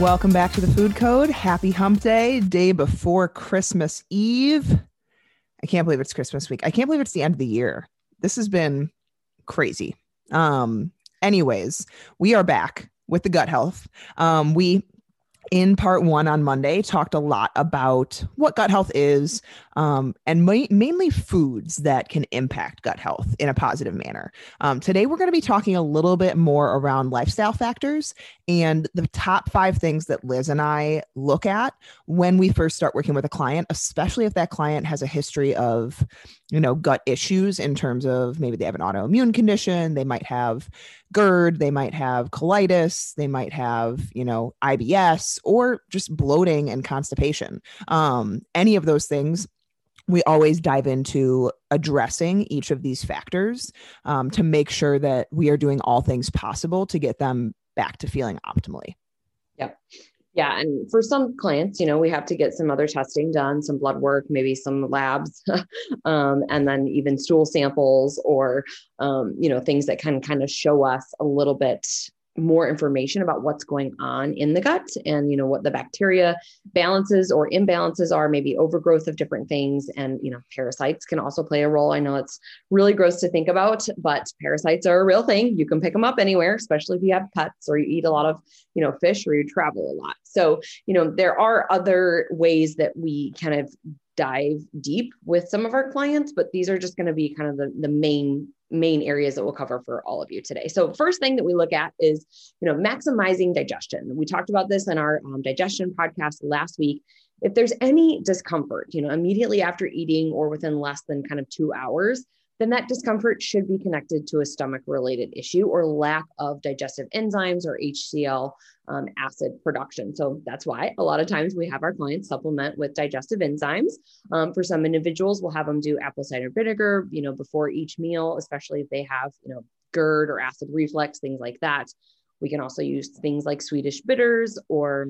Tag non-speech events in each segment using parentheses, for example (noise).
Welcome back to the Food Code. Happy Hump Day, day before Christmas Eve. I can't believe it's Christmas week. I can't believe it's the end of the year. This has been crazy. Um, anyways, we are back with the gut health. Um, we in part one on Monday talked a lot about what gut health is um, and ma- mainly foods that can impact gut health in a positive manner. Um, today, we're going to be talking a little bit more around lifestyle factors and the top five things that Liz and I look at when we first start working with a client, especially if that client has a history of, you know, gut issues in terms of maybe they have an autoimmune condition, they might have GERD, they might have colitis, they might have, you know, IBS or just bloating and constipation. Um, any of those things we always dive into addressing each of these factors um, to make sure that we are doing all things possible to get them back to feeling optimally. Yep. Yeah. And for some clients, you know, we have to get some other testing done, some blood work, maybe some labs, (laughs) um, and then even stool samples or, um, you know, things that can kind of show us a little bit more information about what's going on in the gut and you know what the bacteria balances or imbalances are maybe overgrowth of different things. And you know parasites can also play a role. I know it's really gross to think about but parasites are a real thing. You can pick them up anywhere especially if you have pets or you eat a lot of you know fish or you travel a lot. So you know there are other ways that we kind of dive deep with some of our clients but these are just going to be kind of the, the main main areas that we'll cover for all of you today. So first thing that we look at is, you know, maximizing digestion. We talked about this in our um, digestion podcast last week. If there's any discomfort, you know, immediately after eating or within less than kind of two hours, then that discomfort should be connected to a stomach related issue or lack of digestive enzymes or HCl um, acid production. So that's why a lot of times we have our clients supplement with digestive enzymes. Um, for some individuals, we'll have them do apple cider vinegar, you know, before each meal, especially if they have, you know, GERD or acid reflux, things like that. We can also use things like Swedish bitters or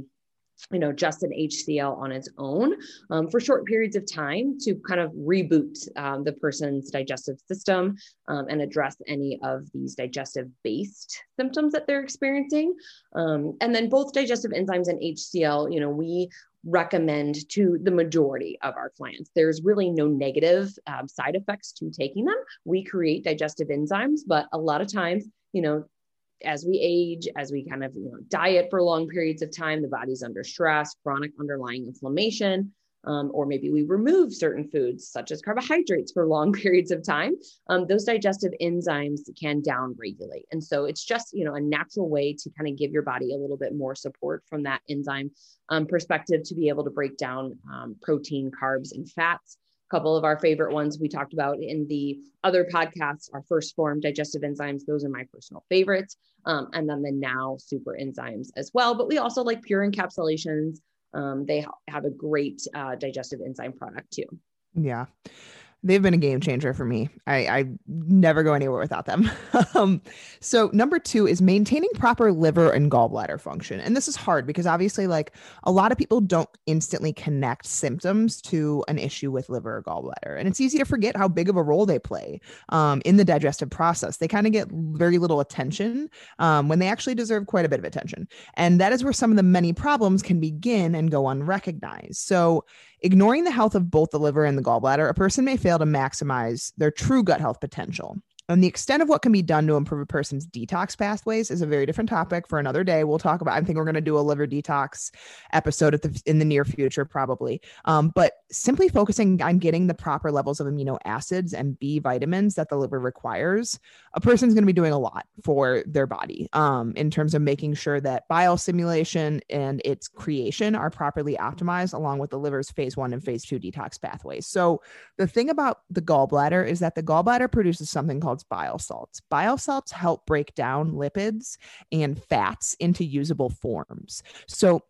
you know, just an HCl on its own um, for short periods of time to kind of reboot um, the person's digestive system um, and address any of these digestive based symptoms that they're experiencing. Um, and then both digestive enzymes and HCl, you know, we recommend to the majority of our clients. There's really no negative um, side effects to taking them. We create digestive enzymes, but a lot of times, you know, as we age, as we kind of you know, diet for long periods of time, the body's under stress, chronic underlying inflammation, um, or maybe we remove certain foods such as carbohydrates for long (laughs) periods of time. Um, those digestive enzymes can downregulate, and so it's just you know a natural way to kind of give your body a little bit more support from that enzyme um, perspective to be able to break down um, protein, carbs, and fats couple of our favorite ones we talked about in the other podcasts are 1st Phorm digestive enzymes those are my personal favorites. Um, and then the now super enzymes as well. But we also like pure encapsulations. Um, they have a great uh, digestive enzyme product too. Yeah they've been a game changer for me. I, I never go anywhere without them. (laughs) um, so number two is maintaining proper liver and gallbladder function. And this is hard because obviously, like a lot of people don't instantly connect symptoms to an issue with liver or gallbladder. And it's easy to forget how big of a role they play um, in the digestive process. They kind of get very little attention um, when they actually deserve quite a bit of attention. And that is where some of the many problems can begin and go unrecognized. So Ignoring the health of both the liver and the gallbladder, a person may fail to maximize their true gut health potential. And the extent of what can be done to improve a person's detox pathways is a very different topic for another day. We'll talk about. I think we're going to do a liver detox episode the in the near future, probably. Um, but simply focusing on getting the proper levels of amino acids and B vitamins that the liver requires, a person's going to be doing a lot for their body um, in terms of making sure that bile simulation and its creation are properly optimized, along with the liver's phase one and phase two detox pathways. So the thing about the gallbladder is that the gallbladder produces something called called bile salts. Bile salts help break down lipids and fats into usable forms. So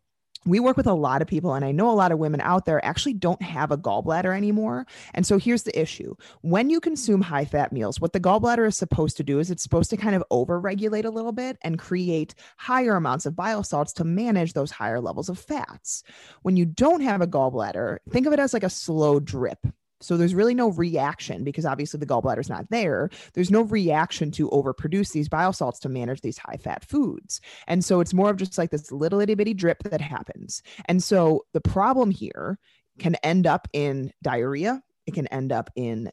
we work with a lot of people and i know a lot of women out there actually don't have a gallbladder anymore and so here's the issue when you consume high fat meals what the gallbladder is supposed to do is it's supposed to kind of over regulate a little bit and create higher amounts of bile salts to manage those higher levels of fats when you don't have a gallbladder think of it as like a slow drip so there's really no reaction because obviously the gallbladder is not there. There's no reaction to overproduce these bile salts to manage these high fat foods. And so it's more of just like this little itty bitty drip that happens. And so the problem here can end up in diarrhea. It can end up in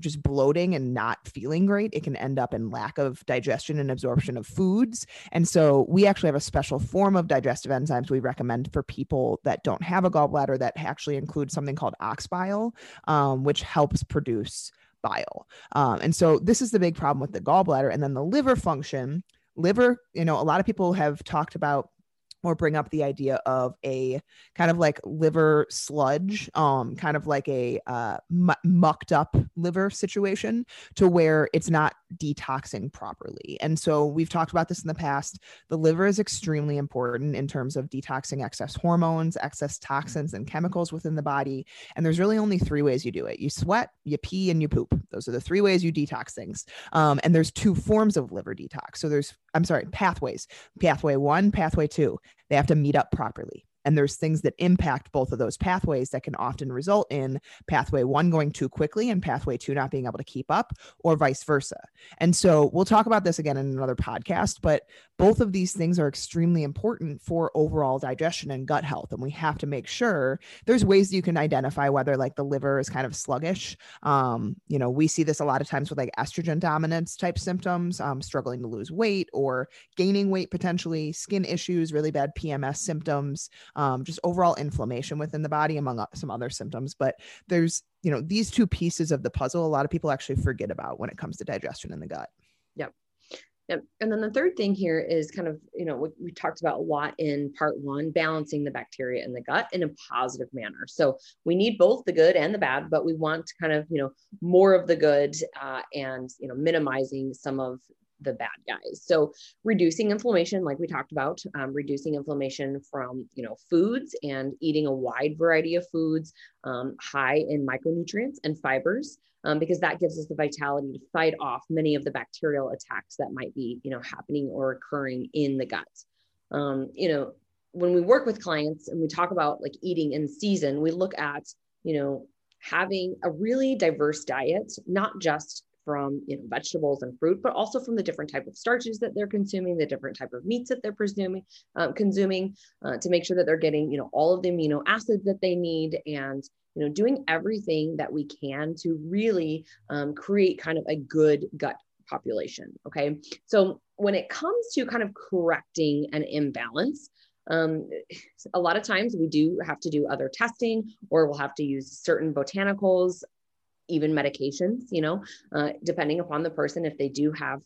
just bloating and not feeling great. It can end up in lack of digestion and absorption of foods. And so we actually have a special form of digestive enzymes we recommend for people that don't have a gallbladder that actually includes something called ox bile, um, which helps produce bile. Um, and so this is the big problem with the gallbladder. And then the liver function. Liver, you know, a lot of people have talked about or bring up the idea of a kind of like liver sludge, um, kind of like a uh, mucked up liver situation to where it's not detoxing properly. And so we've talked about this in the past. The liver is extremely important in terms of detoxing excess hormones, excess toxins, and chemicals within the body. And there's really only three ways you do it you sweat, you pee, and you poop. Those are the three ways you detox things. Um, and there's two forms of liver detox. So there's, I'm sorry, pathways. Pathway one, pathway two. They have to meet up properly. And there's things that impact both of those pathways that can often result in pathway one going too quickly and pathway two not being able to keep up, or vice versa. And so we'll talk about this again in another podcast, but both of these things are extremely important for overall digestion and gut health. And we have to make sure there's ways you can identify whether like the liver is kind of sluggish. Um, you know, we see this a lot of times with like estrogen dominance type symptoms, um, struggling to lose weight or gaining weight potentially, skin issues, really bad PMS symptoms um, just overall inflammation within the body, among some other symptoms. But there's, you know, these two pieces of the puzzle a lot of people actually forget about when it comes to digestion in the gut. Yep. Yep. And then the third thing here is kind of, you know, what we talked about a lot in part one, balancing the bacteria in the gut in a positive manner. So we need both the good and the bad, but we want kind of, you know, more of the good uh, and, you know, minimizing some of the bad guys. So reducing inflammation, like we talked about, um, reducing inflammation from you know foods and eating a wide variety of foods um, high in micronutrients and fibers, um, because that gives us the vitality to fight off many of the bacterial attacks that might be you know happening or occurring in the gut. Um, you know, when we work with clients and we talk about like eating in season, we look at you know having a really diverse diet, not just from you know vegetables and fruit, but also from the different type of starches that they're consuming, the different type of meats that they're presuming um, consuming, uh, to make sure that they're getting you know all of the amino acids that they need, and you know doing everything that we can to really um, create kind of a good gut population. Okay, so when it comes to kind of correcting an imbalance. Um, a lot of times we do have to do other testing or we'll have to use certain botanicals even medications, you know, uh, depending upon the person, if they do have,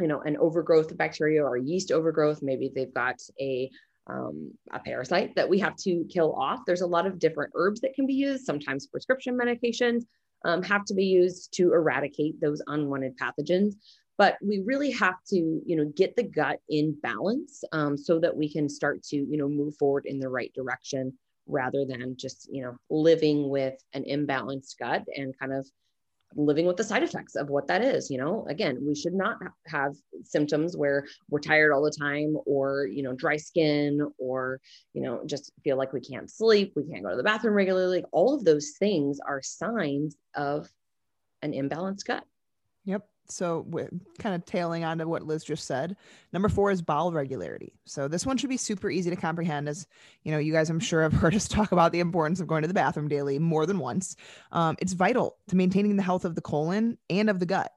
you know, an overgrowth of bacteria or yeast overgrowth, maybe they've got a um, a parasite that we have to kill off. There's a lot of different herbs that can be used. Sometimes prescription medications um, have to be used to eradicate those unwanted pathogens. But we really have to, you know, get the gut in balance um, so that we can start to, you know, move forward in the right direction rather than just you know living with an imbalanced gut and kind of living with the side effects of what that is you know? Again we should not have symptoms where we're tired all the time or you know dry skin or you know just feel like we can't sleep we can't go to the bathroom regularly. All of those things are signs of an imbalanced gut. Yep so kind of tailing on to what Liz just said. Number four is bowel regularity. So this one should be super easy to comprehend as, you know, you guys, I'm sure have (laughs) heard us talk about the importance of going to the bathroom daily more than once. Um, it's vital to maintaining the health of the colon and of the gut.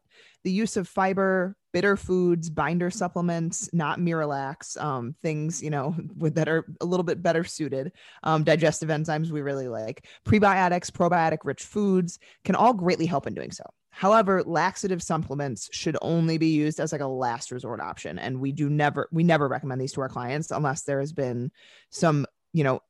The use of fiber, bitter foods, binder supplements, not Miralax, um, things, you know, (laughs) with, that are a little bit better suited. Um, digestive enzymes we really like. Prebiotics, probiotic rich foods can all greatly help in doing so. However, laxative supplements should only be used as like a last resort option. And we do never, we never recommend these to our clients unless there has been some, you know,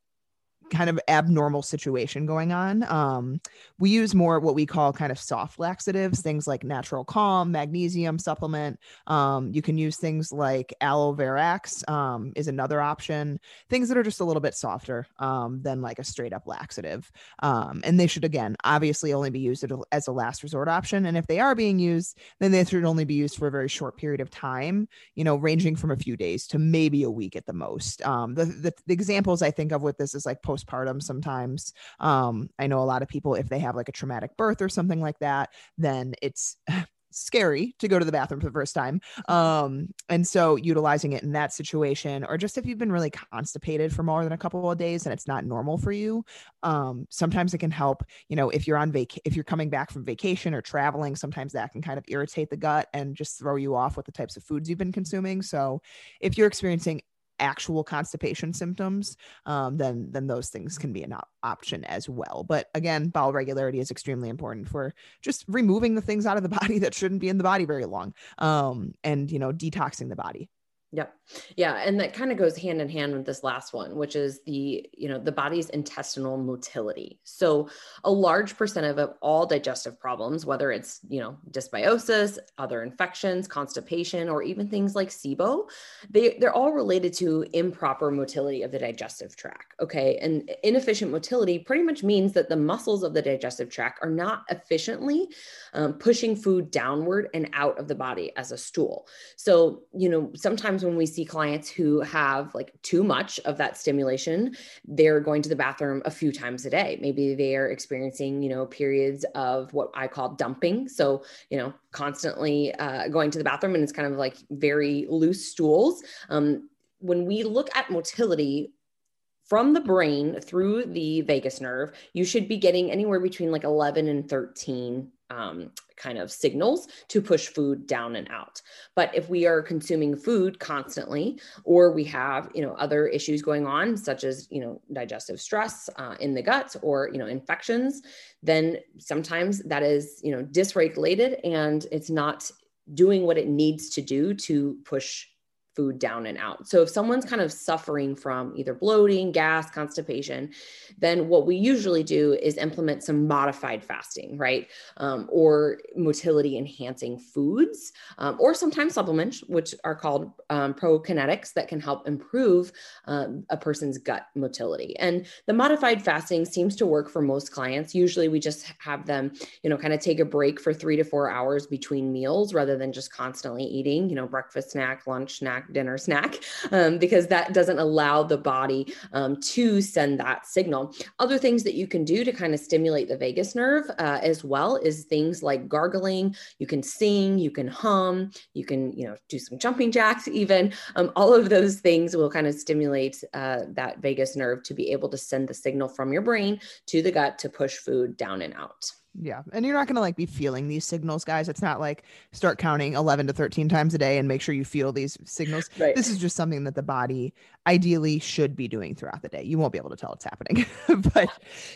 kind of abnormal situation going on. Um, we use more what we call kind of soft laxatives, things like natural calm, magnesium supplement. Um, you can use things like aloe verax um, is another option. Things that are just a little bit softer um, than like a straight up laxative. Um, and they should again obviously only be used as a last resort option. And if they are being used, then they should only be used for a very short period of time. You know, ranging from a few days to maybe a week at the most. Um, the, the, the examples I think of with this is like post postpartum sometimes. Um, I know a lot of people, if they have like a traumatic birth or something like that, then it's (laughs) scary to go to the bathroom for the first time. Um, and so utilizing it in that situation, or just if you've been really constipated for more than a couple of days and it's not normal for you, um, sometimes it can help. You know, if you're on vac, if you're coming back from vacation or traveling, sometimes that can kind of irritate the gut and just throw you off with the types of foods you've been consuming. So if you're experiencing actual constipation symptoms, um, then then those things can be an op- option as well. But again, bowel regularity is extremely important for just removing the things out of the (laughs) body that shouldn't be in the body very long, um, and you know detoxing the body. Yep. Yeah. And that kind of goes hand in hand with this last one, which is the, you know, the body's intestinal motility. So a large percent of all digestive problems, whether it's, you know, dysbiosis, other infections, constipation, or even things like SIBO, they, they're all related to improper motility of the digestive tract. Okay. And inefficient motility pretty much means that the muscles of the digestive tract are not efficiently um, pushing food downward and out of the body as a stool. So, you know, sometimes when we see clients who have like too much of that stimulation, they're going to the bathroom a few times a day. Maybe they are experiencing, you know, periods of what I call dumping. So, you know, constantly uh, going to the bathroom and it's kind of like very loose stools. Um, when we look at motility, from the brain through the vagus nerve, you should be getting anywhere between like 11 and 13 um, kind of signals to push food down and out. But if we are consuming food constantly, or we have you know other issues going on, such as you know digestive stress uh, in the gut or you know infections, then sometimes that is you know dysregulated and it's not doing what it needs to do to push food down and out. So if someone's kind of suffering from either bloating, gas, constipation, then what we usually do is implement some modified fasting, right? Um, or motility enhancing foods, um, or sometimes supplements, which are called um, prokinetics that can help improve um, a person's gut motility. And the modified fasting seems to work for most clients. Usually we just have them, you know, kind of take a break for three to four hours between meals rather than just constantly eating, you know, breakfast snack, lunch dinner snack um, because that doesn't allow the body um, to send that signal. Other things that you can do to kind of stimulate the vagus nerve uh, as well is things like gargling. You can sing, you can hum, you can you know do some jumping jacks. Even um, all of those things will kind of stimulate uh, that vagus nerve to be able to send the signal from your brain to the gut to push food down and out. Yeah. And you're not going to like be feeling these signals, guys. It's not like start counting 11 to 13 times a day and make sure you feel these signals. Right. This is just something that the body ideally should be doing throughout the day. You won't be able to tell it's happening. (laughs) but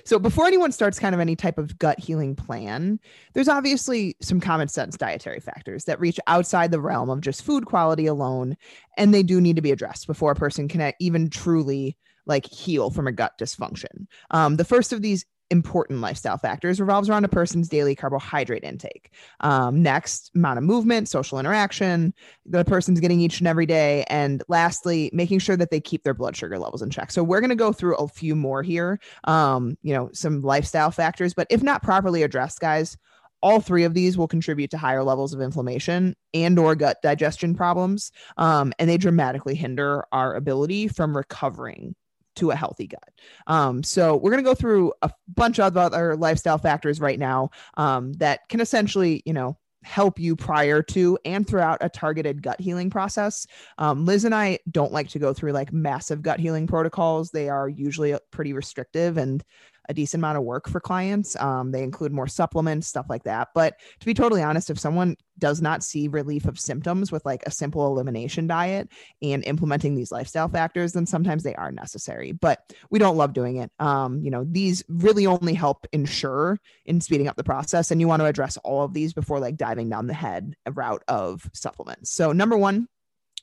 so before anyone starts kind of any type of gut healing plan, there's obviously some common sense dietary factors that reach outside the realm of just food quality alone. And they do need to be addressed before a person can even truly like heal from a gut dysfunction. Um, the first of these important lifestyle factors revolves around a person's daily carbohydrate intake. Um, next, amount of movement, social interaction the person's getting each and every day. And lastly, making sure that they keep their blood sugar levels in check. So we're going to go through a few more here, um, you know, some lifestyle factors, but if not properly addressed, guys, all three of these will contribute to higher levels of inflammation and or gut digestion problems um, and they dramatically hinder our ability from recovering to a healthy gut. Um, so we're going to go through a bunch of other lifestyle factors right now um, that can essentially, you know, help you prior to and throughout a targeted gut healing process. Um, Liz and I don't like to go through like massive gut healing protocols. They are usually pretty restrictive and a decent amount of work for clients. Um, they include more supplements, stuff like that. But to be totally honest, if someone does not see relief of symptoms with like a simple elimination diet and implementing these lifestyle factors, then sometimes they are necessary. But we don't love doing it. Um, you know, these really only help ensure in speeding up the process. And you want to address all of these before like diving down the head route of supplements. So, number one,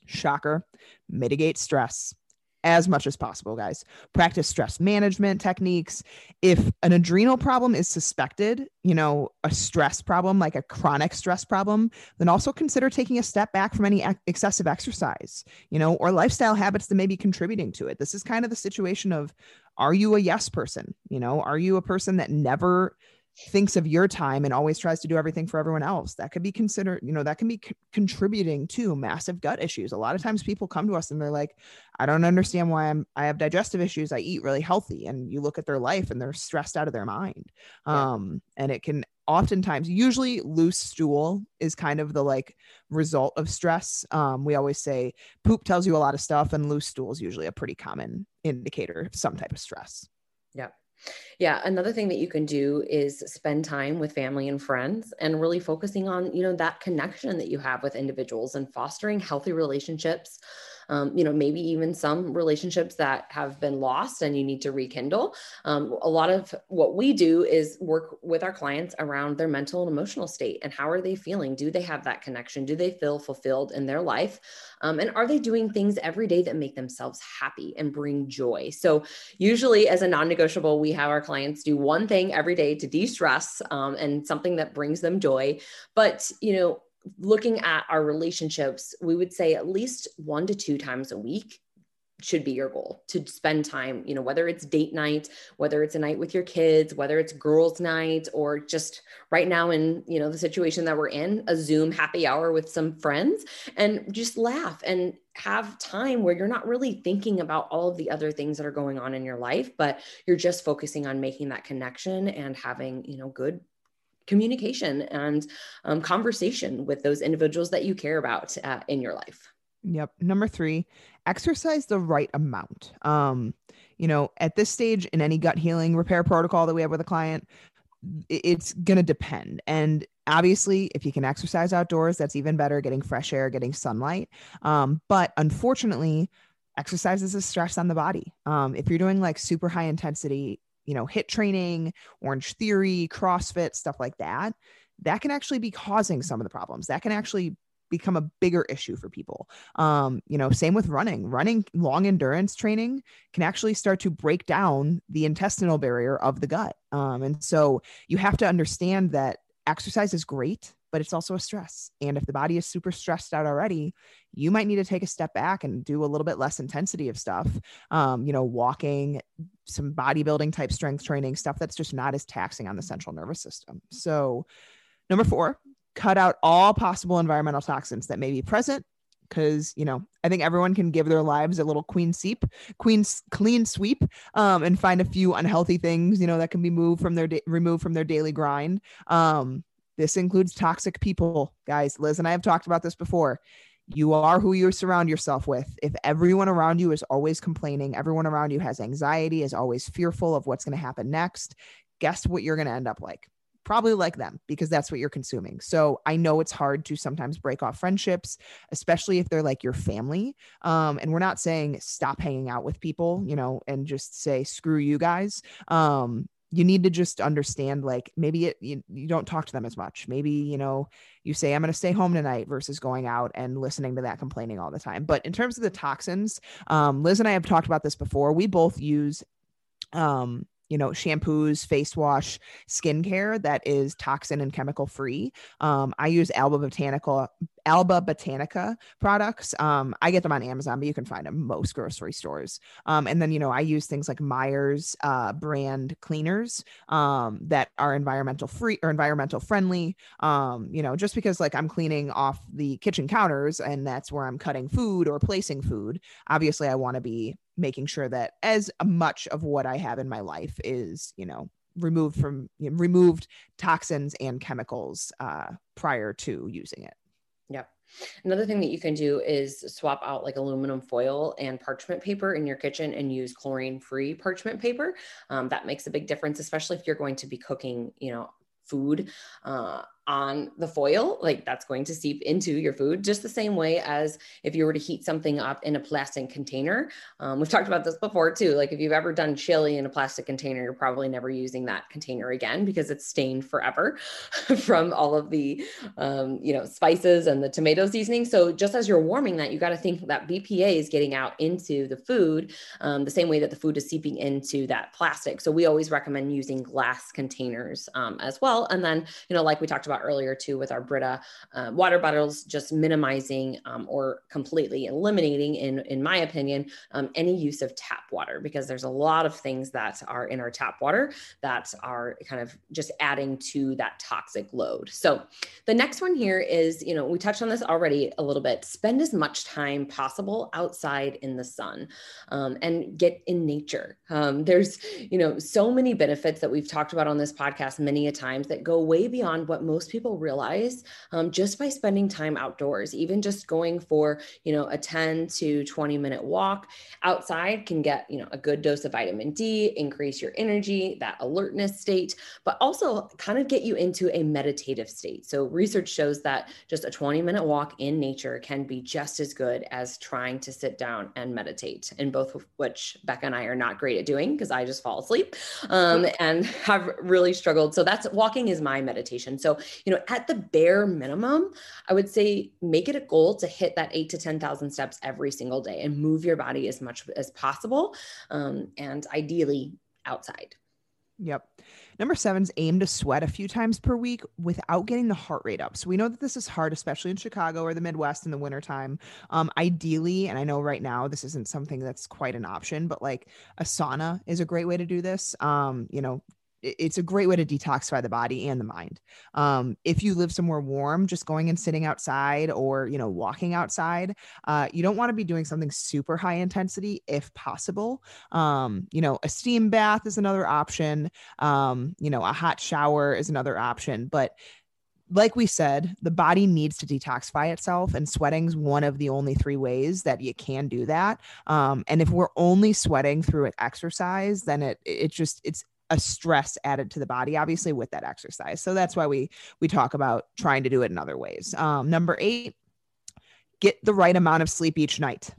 shocker, mitigate stress as much as possible, guys. Practice stress management techniques. If an adrenal problem is suspected, you know, a stress problem, like a chronic stress problem, then also consider taking a step back from any excessive exercise, you know, or lifestyle habits that may be contributing to it. This is kind of the situation of are you a yes person? You know, are you a person that never thinks of your time and always tries to do everything for everyone else. That could be considered you know that can be c- contributing to massive gut issues. A lot of times people come to us and they're like i don't understand why i'm i have digestive issues. I eat really healthy. And you look at their life and they're stressed out of their mind. Yeah. um and it can oftentimes usually loose stool is kind of the like result of stress. Um we always say poop tells you a lot of stuff and loose stool is usually a pretty common indicator of some type of stress yeah another thing that you can do is spend time with family and friends and really focusing on, you know, that connection that you have with individuals and fostering healthy relationships um, you know, maybe even some relationships that have been lost and you need to rekindle. Um, a lot of what we do is work with our clients around their mental and emotional state and how are they feeling? Do they have that connection? Do they feel fulfilled in their life? Um, and are they doing things every day that make themselves happy and bring joy? So, usually, as a non negotiable, we have our clients do one thing every day to de stress um, and something that brings them joy. But, you know, looking at our relationships, we would say at least one to two times a week should be your goal to spend time, you know, whether it's date night, whether it's a night with your kids, whether it's girls' night, or just right now in, you know, the situation that we're in, a Zoom happy hour with some friends and just laugh and have time where you're not really thinking about all of the other things that are going on in your life, but you're just focusing on making that connection and having, you know, good communication and um, conversation with those individuals that you care about uh, in your life. Yep. Number three, exercise the right amount. Um, you know, at this stage in any gut healing repair protocol that we have with a client, it's going to depend. And obviously, if you can exercise outdoors, that's even better, getting fresh air, getting sunlight. Um, but unfortunately, exercise is a stress on the body. Um, if you're doing like super high intensity you know, HIIT training, Orange Theory, CrossFit, stuff like that, that can actually be causing some of the problems. That can actually become a bigger issue for people. Um, you know, same with running. Running long endurance training can actually start to break down the intestinal barrier of the gut. Um, and so you have to understand that exercise is great but it's also a stress. And if the body is super stressed out already, you might need to take a step back and do a little bit less intensity of stuff. Um, you know, walking, some bodybuilding type strength training, stuff that's just not as taxing on the central nervous system. So, number four, cut out all possible environmental toxins that may be present because you know i think everyone can give their lives a little queen sweep queen clean sweep um, and find a few unhealthy things you know that can be moved from their da- removed from their daily grind um, this includes toxic people, guys. Liz and I have talked about this before. You are who you surround yourself with. If everyone around you is always complaining, everyone around you has anxiety, is always fearful of what's going to happen next, guess what you're going to end up like? Probably like them because that's what you're consuming. So I know it's hard to sometimes break off friendships, especially if they're like your family. Um, and we're not saying stop hanging out with people, you know, and just say screw you guys. Um, you need to just understand like maybe it you, you don't talk to them as much. Maybe you know you say i'm going to stay home tonight versus going out and listening to that complaining all the time. But in terms of the toxins um, liz and i have talked about this before. We both use um, you know, shampoos, face wash, skincare that is toxin and chemical free. Um, I use Alba Botanica, Alba Botanica products. Um, I get them on Amazon, but you can find them most grocery stores. Um, and then, you know, I use things like Myers uh, brand cleaners um, that are environmental free or environmental friendly. Um, you know, just because like I'm cleaning off the kitchen counters and that's where I'm cutting food or placing food. Obviously, I want to be making sure that as much of what I have in my life is, you know, removed from you know, removed toxins and chemicals uh, prior to using it. Yep. Another thing that you can do is swap out like aluminum foil and parchment paper in your kitchen and use chlorine free parchment paper. Um, that makes a big difference, especially if you're going to be cooking, you know, food. Uh, on the foil, like that's going to seep into your food, just the same way as if you were to heat something up in a plastic container. Um, we've talked about this before too. Like if you've ever done chili in a plastic container, you're probably never using that container again because it's stained forever (laughs) from all of the, um, you know, spices and the tomato seasoning. So just as you're warming that, you got to think that BPA is getting out into the food um, the same way that the food is seeping into that plastic. So we always recommend using glass containers um, as well. And then, you know, like we talked about about earlier too with our Brita uh, water bottles, just minimizing um, or completely eliminating, in in my opinion, um, any use of tap water because there's a lot of things that are in our tap water that are kind of just adding to that toxic load. So the next one here is, you know, we touched on this already a little bit. Spend as much time possible outside in the sun um, and get in nature. Um, there's, you know, so many benefits that we've talked about on this podcast many a times that go way beyond what most people realize um, just by spending time outdoors, even just going for, you know, a 10 to 20 minute walk outside can get, you know, a good dose of vitamin D, increase your energy, that alertness state, but also kind of get you into a meditative state. So research shows that just a 20 minute walk in nature can be just as good as trying to sit down and meditate, and both of which Becca and I are not great at doing because I just fall asleep um, and (laughs) have really struggled. So that's walking is my meditation. So you know, at the bare minimum, I would say make it a goal to hit that eight to 10,000 steps every single day and move your body as much as possible. Um, and ideally outside. Yep. Number seven is aim to sweat a few times per week without getting the heart rate up. So we know that this is hard, especially in Chicago or the Midwest in the wintertime. Um, ideally, and I know right now this isn't something that's quite an option, but like a sauna is a great way to do this. Um, you know, it's a great way to detoxify the body and the mind. Um, if you live somewhere warm, just going and sitting outside or you know walking outside, uh, you don't want to be doing something super high intensity if possible. Um, you know, a steam bath is another option. Um, you know, a hot shower is another option, but like we said, the body needs to detoxify itself, and sweating's one of the only three ways that you can do that. Um, and if we're only sweating through an exercise, then it it just it's a stress added to the body obviously with that exercise. So that's why we we talk about trying to do it in other ways. Um, number eight get the right amount of sleep each night.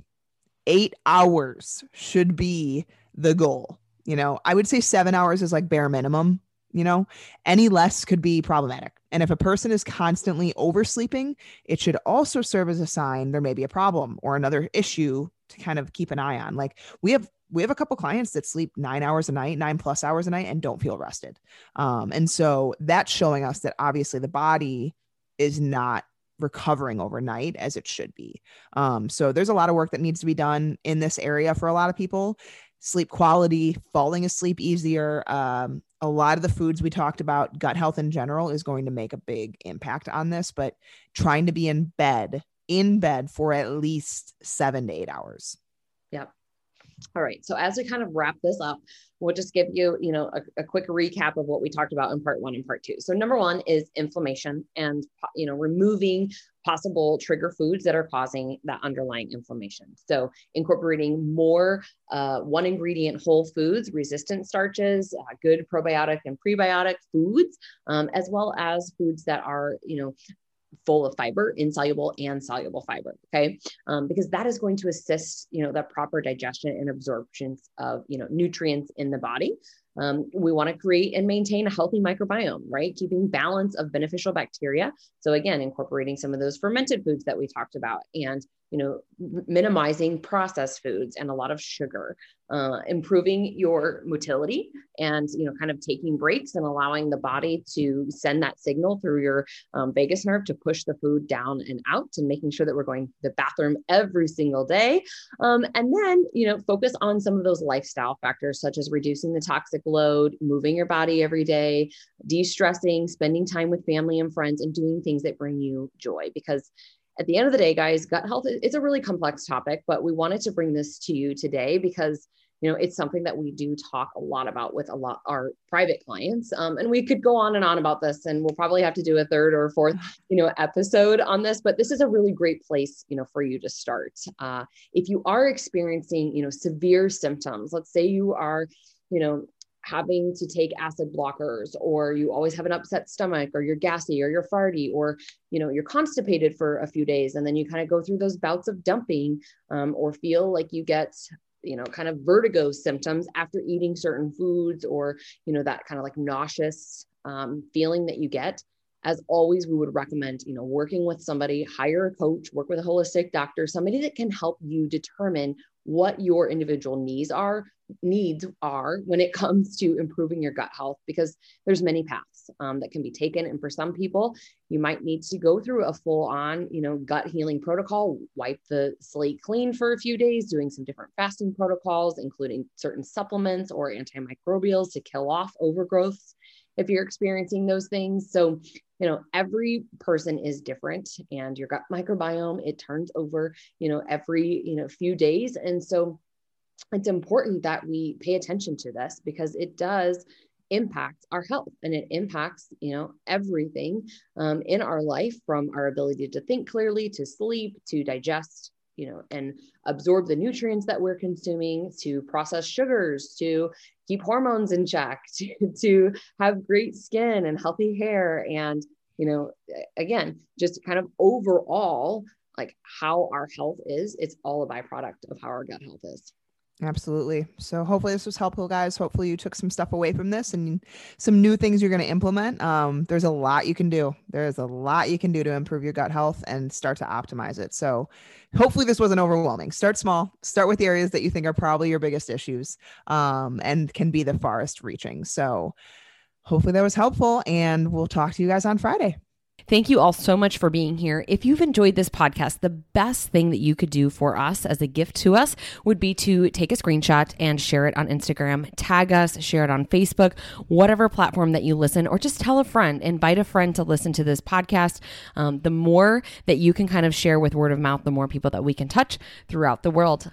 Eight hours should be the goal. You know i would say seven hours is like bare minimum you know? Any less could be problematic. And if a person is constantly oversleeping it should also serve as a sign there may be a problem or another issue to kind of keep an eye on. Like we have we have a couple clients that sleep nine hours a night, nine plus hours a night, and don't feel rested. Um, and so that's showing us that obviously the body is not recovering overnight as it should be. Um, so there's a lot of work that needs to be done in this area for a lot of people. Sleep quality, falling asleep easier. Um, a lot of the foods we talked about, gut health in general, is going to make a big impact on this. But trying to be in bed, in bed for at least seven to eight hours. All right. So as we kind of wrap this up, we'll just give you, you know, a, a, quick recap of what we talked about in part one and part two. So number one is inflammation and, you know, removing possible trigger foods that are causing that underlying inflammation. So incorporating more uh, one ingredient whole foods, resistant starches, uh, good probiotic and prebiotic foods, um, as well as foods that are, you know, full of fiber, insoluble and soluble fiber. Okay. Um, because that is going to assist, you know, the proper digestion and absorption of, you know, nutrients in the body. Um, we want to create and maintain a healthy microbiome, right? Keeping balance of beneficial bacteria. So again, incorporating some of those fermented foods that we talked about and you know, minimizing processed foods and a lot of sugar, uh, improving your motility and, you know, kind of taking breaks and allowing the body to send that signal through your um, vagus nerve to push the food down and out and making sure that we're going to the bathroom every single day. Um, and then, you know, focus on some of those lifestyle factors, such as reducing the toxic load, moving your body every day, de stressing, spending time with family and friends, and doing things that bring you joy because at the end of the day, guys, gut health it's a really complex topic, but we wanted to bring this to you today because you know it's something that we do talk a lot about with a lot our private clients. Um, and we could go on and on about this and we'll probably have to do a third or fourth (sighs) you know episode on this but this is a really great place you know for you to start. Uh, if you are experiencing you know severe symptoms let's say you are you know having to take acid blockers or you always have an upset stomach or you're gassy or you're farty or you know you're constipated for a few days and then you kind of go through those bouts of dumping um, or feel like you get you know kind of vertigo symptoms after eating certain foods or you know that kind of like nauseous um, feeling that you get. As always we would recommend you know working with somebody hire a coach work with a holistic doctor somebody that can help you determine what your individual needs are needs are when it (laughs) comes to improving your gut health because there's many paths um, that can be taken and for some people you might need to go through a full on you know gut healing protocol wipe the slate clean for a few days doing some different fasting protocols including certain supplements or antimicrobials to kill off overgrowths if you're experiencing those things. So, you know, every person is different and your gut microbiome, it turns over, you know, every, you know, few days. And so it's important that we pay attention to this because it does impact our health and it impacts you know everything um, in our life from our ability to think clearly to sleep to digest you know and absorb the nutrients that we're consuming to process sugars to keep hormones in check (laughs) to, to have great skin and healthy hair and you know again just kind of overall like how our health is it's all a byproduct of how our gut health is Absolutely. So hopefully this was helpful, guys. Hopefully you took some stuff away from this and some new things you're going to implement. Um, there's a lot you can do. There's a lot you can do to improve your gut health and start to optimize it. So hopefully this wasn't overwhelming. Start small. Start with the areas that you think are probably your biggest issues um, and can be the farthest reaching. So hopefully that was helpful. And we'll talk to you guys on Friday. Thank you all so much for being here. If you've enjoyed this podcast, the best thing that you could do for us as a gift to us would be to take a screenshot and share it on Instagram, tag us, share it on Facebook, whatever platform that you listen, or just tell a friend, invite a friend to listen to this podcast. Um, the more that you can kind of share with word of mouth, the more people that we can touch throughout the world